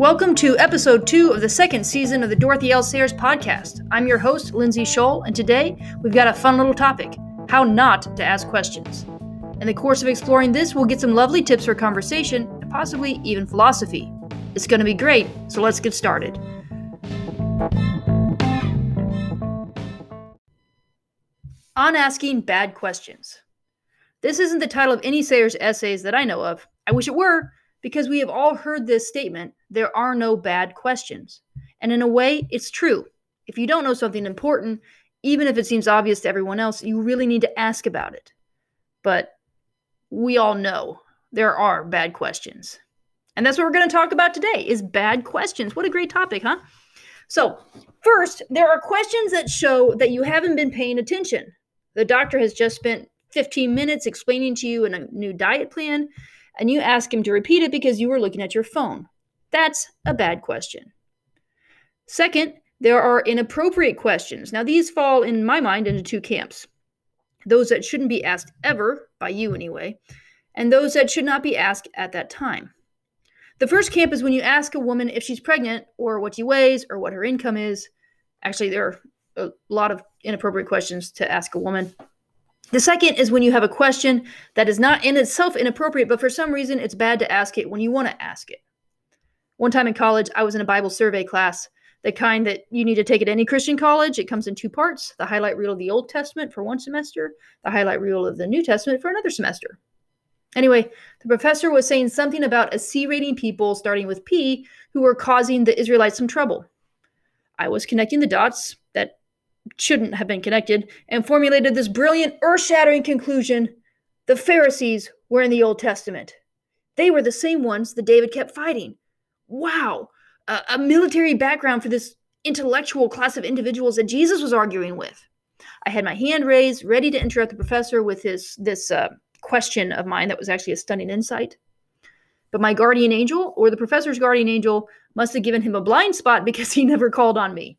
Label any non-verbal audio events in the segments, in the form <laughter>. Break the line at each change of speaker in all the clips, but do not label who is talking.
Welcome to episode two of the second season of the Dorothy L. Sayers podcast. I'm your host, Lindsey Scholl, and today we've got a fun little topic how not to ask questions. In the course of exploring this, we'll get some lovely tips for conversation and possibly even philosophy. It's going to be great, so let's get started. On asking bad questions. This isn't the title of any Sayers essays that I know of. I wish it were, because we have all heard this statement there are no bad questions. And in a way, it's true. If you don't know something important, even if it seems obvious to everyone else, you really need to ask about it. But we all know there are bad questions. And that's what we're going to talk about today is bad questions. What a great topic, huh? So, first, there are questions that show that you haven't been paying attention. The doctor has just spent 15 minutes explaining to you a new diet plan and you ask him to repeat it because you were looking at your phone. That's a bad question. Second, there are inappropriate questions. Now, these fall, in my mind, into two camps those that shouldn't be asked ever, by you anyway, and those that should not be asked at that time. The first camp is when you ask a woman if she's pregnant, or what she weighs, or what her income is. Actually, there are a lot of inappropriate questions to ask a woman. The second is when you have a question that is not in itself inappropriate, but for some reason it's bad to ask it when you want to ask it. One time in college, I was in a Bible survey class, the kind that you need to take at any Christian college. It comes in two parts the highlight reel of the Old Testament for one semester, the highlight reel of the New Testament for another semester. Anyway, the professor was saying something about a C rating people starting with P who were causing the Israelites some trouble. I was connecting the dots that shouldn't have been connected and formulated this brilliant, earth shattering conclusion the Pharisees were in the Old Testament. They were the same ones that David kept fighting. Wow, a, a military background for this intellectual class of individuals that Jesus was arguing with. I had my hand raised, ready to interrupt the professor with his this uh, question of mine that was actually a stunning insight. But my guardian angel, or the professor's guardian angel, must have given him a blind spot because <laughs> he never called on me.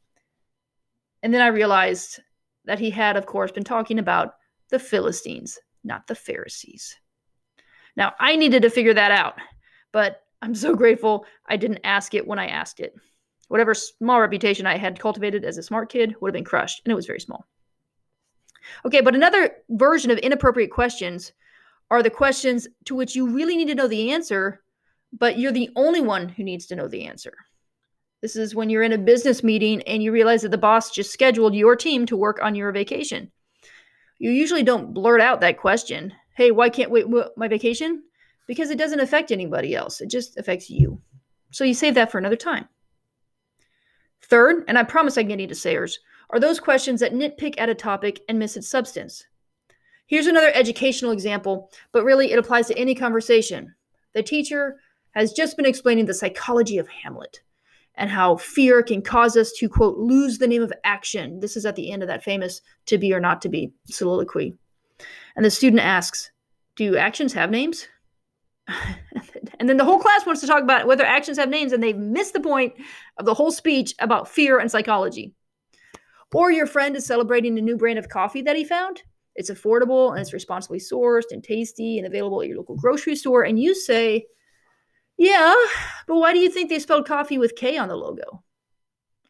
And then I realized that he had, of course, been talking about the Philistines, not the Pharisees. Now, I needed to figure that out, but I'm so grateful I didn't ask it when I asked it. Whatever small reputation I had cultivated as a smart kid would have been crushed, and it was very small. Okay, but another version of inappropriate questions are the questions to which you really need to know the answer, but you're the only one who needs to know the answer. This is when you're in a business meeting and you realize that the boss just scheduled your team to work on your vacation. You usually don't blurt out that question. Hey, why can't wait my vacation? Because it doesn't affect anybody else. It just affects you. So you save that for another time. Third, and I promise I can get into Sayers, are those questions that nitpick at a topic and miss its substance. Here's another educational example, but really it applies to any conversation. The teacher has just been explaining the psychology of Hamlet and how fear can cause us to, quote, lose the name of action. This is at the end of that famous to be or not to be soliloquy. And the student asks, Do actions have names? <laughs> and then the whole class wants to talk about whether actions have names, and they've missed the point of the whole speech about fear and psychology. Or your friend is celebrating a new brand of coffee that he found. It's affordable and it's responsibly sourced and tasty and available at your local grocery store. And you say, yeah, but why do you think they spelled coffee with K on the logo?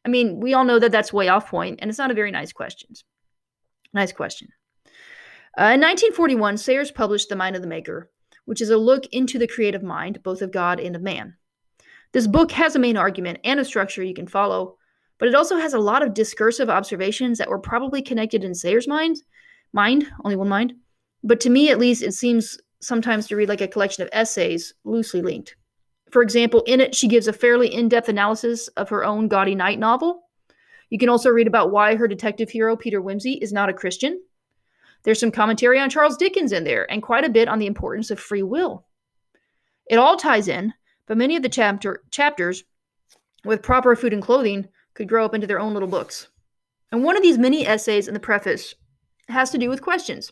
I mean, we all know that that's way off point, and it's not a very nice question. Nice question. Uh, in 1941, Sayers published The Mind of the Maker, which is a look into the creative mind, both of God and of man. This book has a main argument and a structure you can follow, but it also has a lot of discursive observations that were probably connected in Sayers' mind, mind, only one mind. But to me, at least, it seems sometimes to read like a collection of essays loosely linked. For example, in it, she gives a fairly in depth analysis of her own Gaudy Night novel. You can also read about why her detective hero, Peter Wimsey, is not a Christian. There's some commentary on Charles Dickens in there, and quite a bit on the importance of free will. It all ties in, but many of the chapter, chapters, with proper food and clothing, could grow up into their own little books. And one of these mini essays in the preface has to do with questions.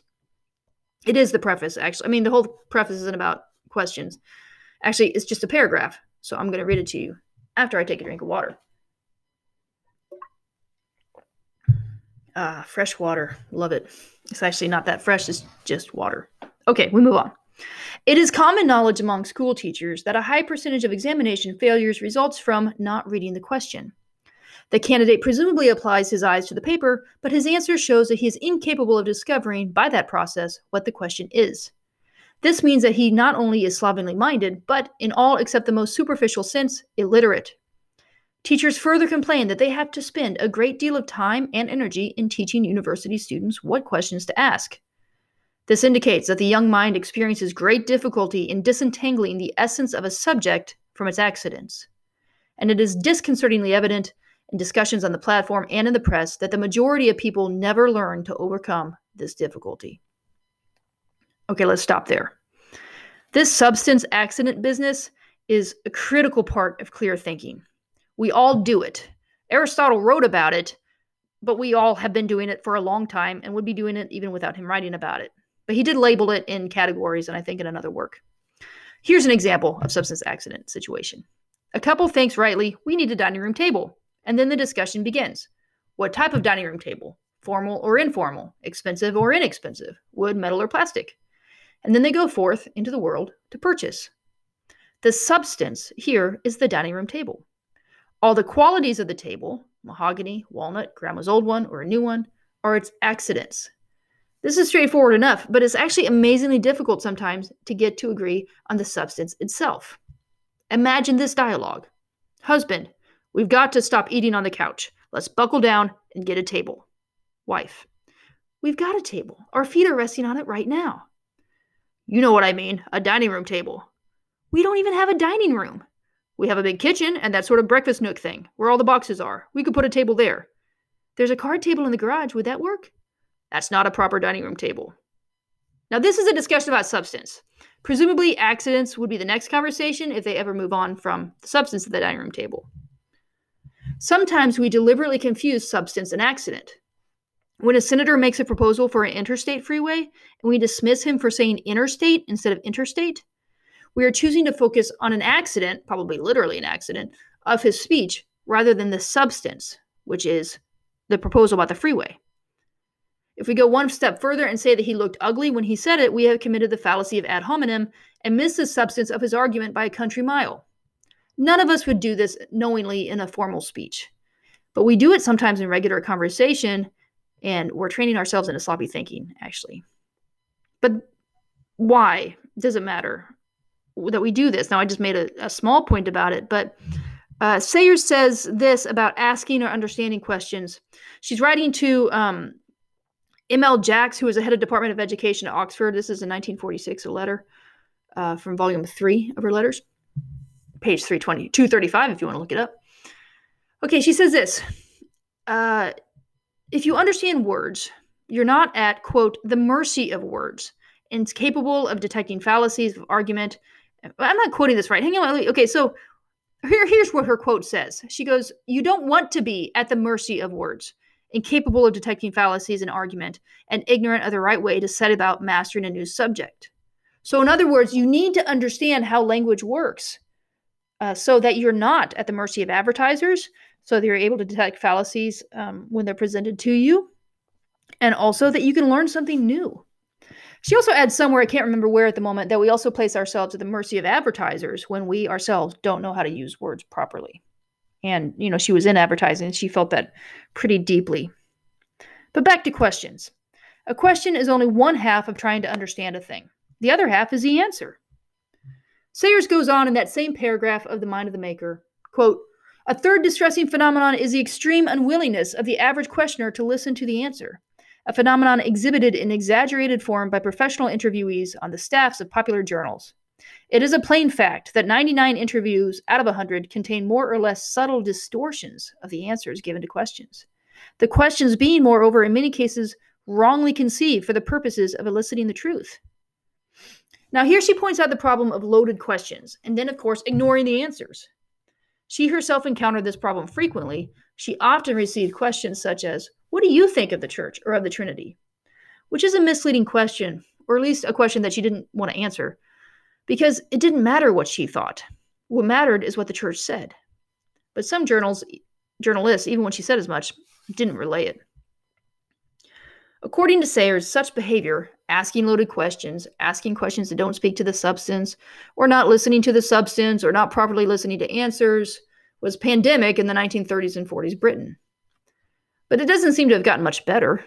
It is the preface, actually. I mean, the whole preface isn't about questions. Actually, it's just a paragraph. So I'm going to read it to you after I take a drink of water. Ah, fresh water. Love it. It's actually not that fresh, it's just water. Okay, we move on. It is common knowledge among school teachers that a high percentage of examination failures results from not reading the question. The candidate presumably applies his eyes to the paper, but his answer shows that he is incapable of discovering by that process what the question is. This means that he not only is slovenly minded, but, in all except the most superficial sense, illiterate. Teachers further complain that they have to spend a great deal of time and energy in teaching university students what questions to ask. This indicates that the young mind experiences great difficulty in disentangling the essence of a subject from its accidents. And it is disconcertingly evident in discussions on the platform and in the press that the majority of people never learn to overcome this difficulty. Okay, let's stop there. This substance accident business is a critical part of clear thinking. We all do it. Aristotle wrote about it, but we all have been doing it for a long time and would be doing it even without him writing about it. But he did label it in categories, and I think in another work. Here's an example of substance accident situation. A couple thinks rightly, we need a dining room table. And then the discussion begins. What type of dining room table? Formal or informal? Expensive or inexpensive? Wood, metal, or plastic? And then they go forth into the world to purchase. The substance here is the dining room table. All the qualities of the table mahogany, walnut, grandma's old one, or a new one are its accidents. This is straightforward enough, but it's actually amazingly difficult sometimes to get to agree on the substance itself. Imagine this dialogue Husband, we've got to stop eating on the couch. Let's buckle down and get a table. Wife, we've got a table. Our feet are resting on it right now. You know what I mean, a dining room table. We don't even have a dining room. We have a big kitchen and that sort of breakfast nook thing where all the boxes are. We could put a table there. There's a card table in the garage. Would that work? That's not a proper dining room table. Now, this is a discussion about substance. Presumably, accidents would be the next conversation if they ever move on from the substance of the dining room table. Sometimes we deliberately confuse substance and accident. When a senator makes a proposal for an interstate freeway and we dismiss him for saying interstate instead of interstate, we are choosing to focus on an accident, probably literally an accident, of his speech rather than the substance, which is the proposal about the freeway. If we go one step further and say that he looked ugly when he said it, we have committed the fallacy of ad hominem and missed the substance of his argument by a country mile. None of us would do this knowingly in a formal speech, but we do it sometimes in regular conversation, and we're training ourselves into sloppy thinking, actually. But why does it matter? That we do this. Now, I just made a, a small point about it, but uh, Sayers says this about asking or understanding questions. She's writing to um, M.L. Jacks, who was the head of Department of Education at Oxford. This is in 1946, a letter uh, from volume three of her letters, page 320, 235, if you want to look it up. Okay, she says this uh, If you understand words, you're not at, quote, the mercy of words and capable of detecting fallacies of argument I'm not quoting this right. Hang on. Okay, so here, here's what her quote says. She goes, You don't want to be at the mercy of words, incapable of detecting fallacies in argument, and ignorant of the right way to set about mastering a new subject. So, in other words, you need to understand how language works uh, so that you're not at the mercy of advertisers, so that you're able to detect fallacies um, when they're presented to you, and also that you can learn something new. She also adds somewhere, I can't remember where at the moment, that we also place ourselves at the mercy of advertisers when we ourselves don't know how to use words properly. And, you know, she was in advertising and she felt that pretty deeply. But back to questions. A question is only one half of trying to understand a thing, the other half is the answer. Sayers goes on in that same paragraph of The Mind of the Maker quote, a third distressing phenomenon is the extreme unwillingness of the average questioner to listen to the answer a phenomenon exhibited in exaggerated form by professional interviewees on the staffs of popular journals. It is a plain fact that 99 interviews out of 100 contain more or less subtle distortions of the answers given to questions. The questions being, moreover, in many cases, wrongly conceived for the purposes of eliciting the truth. Now, here she points out the problem of loaded questions, and then, of course, ignoring the answers. She herself encountered this problem frequently. She often received questions such as, what do you think of the church or of the Trinity? Which is a misleading question, or at least a question that she didn't want to answer, because it didn't matter what she thought. What mattered is what the church said. But some journals, journalists, even when she said as much, didn't relay it. According to Sayers, such behavior, asking loaded questions, asking questions that don't speak to the substance, or not listening to the substance, or not properly listening to answers, was pandemic in the 1930s and 40s Britain. But it doesn't seem to have gotten much better.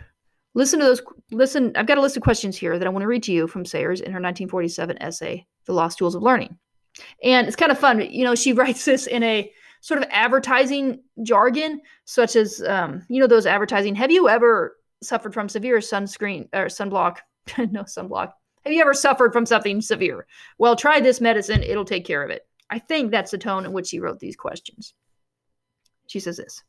Listen to those. Listen, I've got a list of questions here that I want to read to you from Sayers in her 1947 essay, The Lost Tools of Learning. And it's kind of fun. You know, she <laughs> writes this in a sort of advertising jargon, such as, um, you know, those advertising. Have you ever suffered from severe sunscreen or sunblock? <laughs> no, sunblock. Have you ever suffered from something severe? Well, try this medicine, it'll take care of it. I think that's the tone in which she wrote these questions. She says this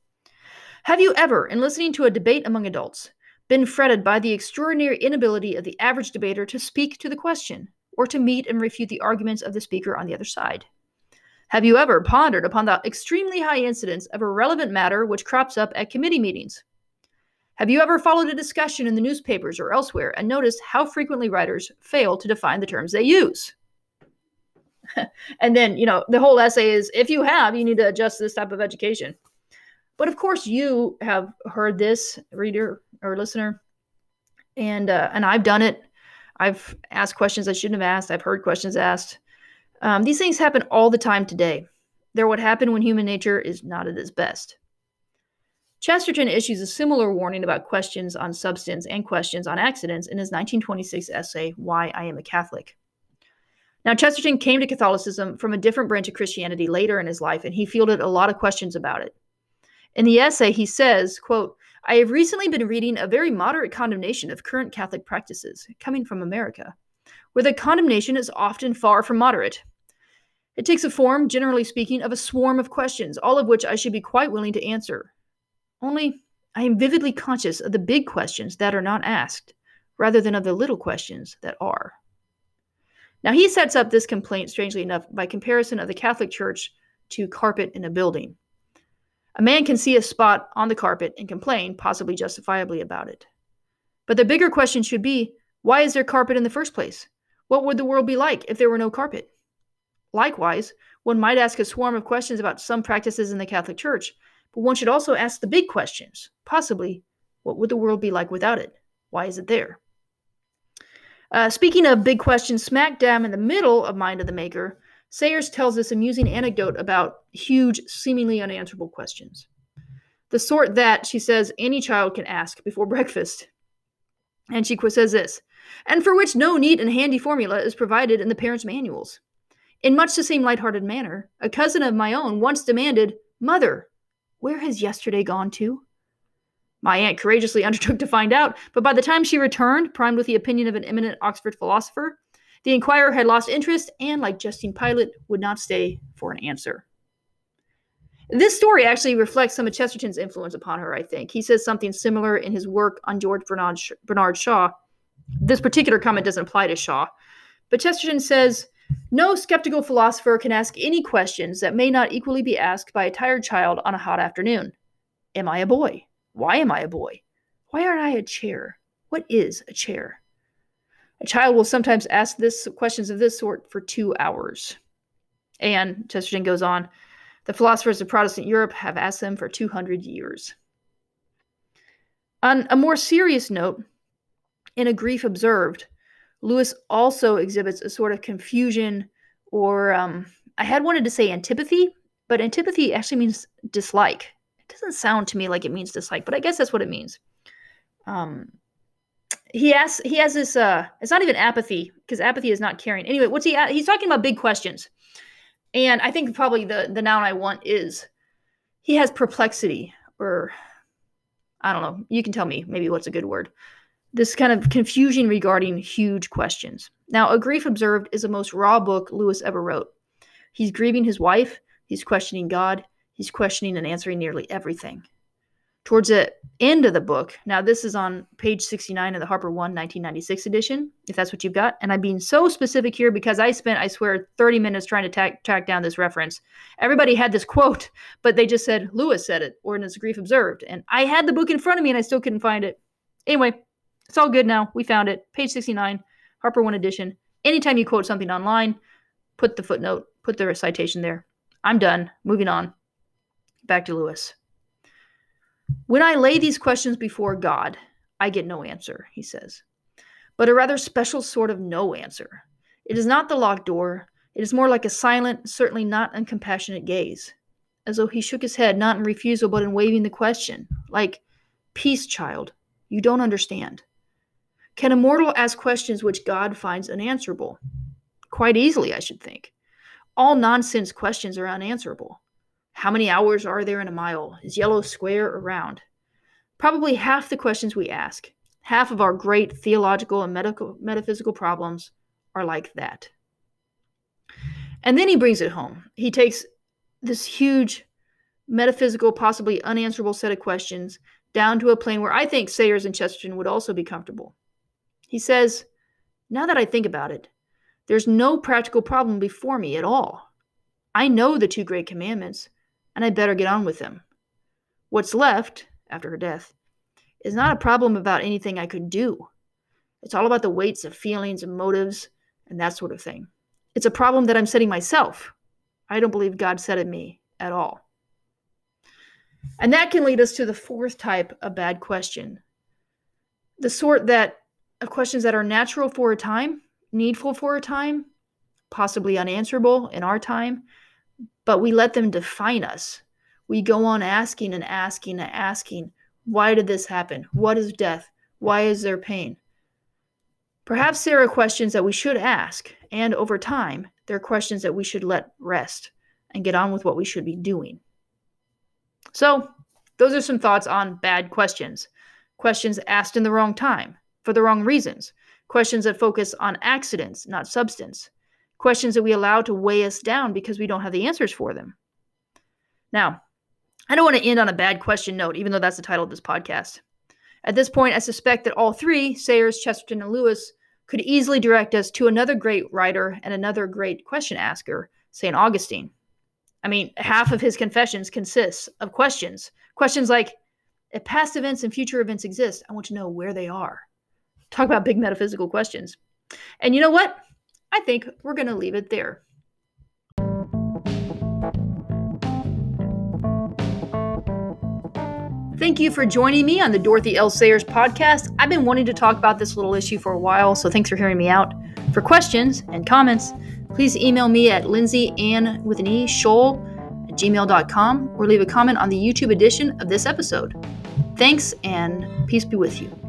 Have you ever, in listening to a debate among adults, been fretted by the extraordinary inability of the average debater to speak to the question or to meet and refute the arguments of the speaker on the other side? Have you ever pondered upon the extremely high incidence of irrelevant matter which crops up at committee meetings? Have you ever followed a discussion in the newspapers or elsewhere and noticed how frequently writers fail to define the terms they use? <laughs> and then, you know, the whole essay is if you have, you need to adjust this type of education. But of course, you have heard this, reader or listener, and uh, and I've done it. I've asked questions I shouldn't have asked. I've heard questions asked. Um, these things happen all the time today. They're what happen when human nature is not at its best. Chesterton issues a similar warning about questions on substance and questions on accidents in his 1926 essay, Why I Am a Catholic. Now, Chesterton came to Catholicism from a different branch of Christianity later in his life, and he fielded a lot of questions about it. In the essay, he says, quote, I have recently been reading a very moderate condemnation of current Catholic practices coming from America, where the condemnation is often far from moderate. It takes a form, generally speaking, of a swarm of questions, all of which I should be quite willing to answer. Only I am vividly conscious of the big questions that are not asked, rather than of the little questions that are. Now, he sets up this complaint, strangely enough, by comparison of the Catholic Church to carpet in a building. A man can see a spot on the carpet and complain, possibly justifiably, about it. But the bigger question should be why is there carpet in the first place? What would the world be like if there were no carpet? Likewise, one might ask a swarm of questions about some practices in the Catholic Church, but one should also ask the big questions. Possibly, what would the world be like without it? Why is it there? Uh, speaking of big questions, smack dab in the middle of Mind of the Maker, Sayers tells this amusing anecdote about huge, seemingly unanswerable questions. The sort that, she says, any child can ask before breakfast. And she says this, and for which no neat and handy formula is provided in the parents' manuals. In much the same light-hearted manner, a cousin of my own once demanded, Mother, where has yesterday gone to? My aunt courageously <laughs> undertook to find out, but by the time she returned, primed with the opinion of an eminent Oxford philosopher, the inquirer had lost interest and, like jesting Pilate, would not stay for an answer. This story actually reflects some of Chesterton's influence upon her, I think. He says something similar in his work on George Bernard, Bernard Shaw. This particular comment doesn't apply to Shaw, but Chesterton says no skeptical philosopher can ask any questions that may not equally be asked by a tired child on a hot afternoon. Am I a boy? Why am I a boy? Why aren't I a chair? What is a chair? A child will sometimes ask this questions of this sort for two hours. And Chesterton goes on, the philosophers of Protestant Europe have asked them for 200 years. On a more serious note, in A Grief Observed, Lewis also exhibits a sort of confusion, or um, I had wanted to say antipathy, but antipathy actually means dislike. It doesn't sound to me like it means dislike, but I guess that's what it means. Um, he has he has this. Uh, it's not even apathy because apathy is not caring. Anyway, what's he? He's talking about big questions, and I think probably the the noun I want is he has perplexity, or I don't know. You can tell me maybe what's a good word this kind of confusion regarding huge questions. Now, A Grief Observed is the most raw book Lewis ever wrote. He's grieving his wife, he's questioning God, he's questioning and answering nearly everything. Towards the end of the book, now this is on page 69 of the HarperOne 1996 edition, if that's what you've got. And I'm being so specific here because I spent, I swear, 30 minutes trying to track, down this reference. Everybody had this quote, but they just said Lewis said it, or in his grief observed. And I had the book in front of me and I still couldn't find it. Anyway, it's all good now. We found it. Page 69, HarperOne edition. Anytime you quote something online, put the footnote, put the citation there. I'm done. Moving on. Back to Lewis. When I lay these questions before God, I get no answer, he says. but a rather special sort of no answer. It is not the locked door, it is more like a silent, certainly not uncompassionate gaze, as though he shook his head not in refusal but in waiving the question, like, Peace, child, you don't understand. Can a mortal ask questions which God finds unanswerable? Quite easily, I should think. All nonsense questions are unanswerable. How many hours are there in a mile? Is yellow square or round? Probably half the questions we ask, half of our great theological and medical, metaphysical problems are like that. And then he brings it home. He takes this huge metaphysical, possibly unanswerable set of questions down to a plane where I think Sayers and Chesterton would also be comfortable. He says, Now that I think about it, there's no practical problem before me at all. I know the two great commandments, and I'd better get on with them. What's left, after her death, is not a problem about anything I could do. It's all about the weights of feelings and motives and that sort of thing. It's a problem that I'm setting myself. I don't believe God set it me at all. And that can lead us to the fourth type of bad question the sort that of questions that are natural for a time, needful for a time, possibly unanswerable in our time, but we let them define us. We go on asking and asking and asking why did this happen? What is death? Why is there pain? Perhaps there are questions that we should ask, and over time, there are questions that we should let rest and get on with what we should be doing. So, those are some thoughts on bad questions. Questions asked in the wrong time, for the wrong reasons. Questions that focus on accidents, not substance. Questions that we allow to weigh us down because we don't have the answers for them. Now, I don't want to end on a bad question note, even though that's the title of this podcast. At this point, I suspect that all three, Sayers, Chesterton, and Lewis, could easily direct us to another great writer and another great question asker, St. Augustine. I mean, half of his confessions consists of questions. Questions like, if past events and future events exist, I want to know where they are. Talk about big metaphysical questions. And you know what? I think we're going to leave it there. Thank you for joining me on the Dorothy L. Sayers podcast. I've been wanting to talk about this little issue for a while, so thanks for hearing me out. For questions and comments, please email me at Lindsey Ann with an E Scholl at gmail.com or leave a comment on the YouTube edition of this episode. Thanks and peace be with you.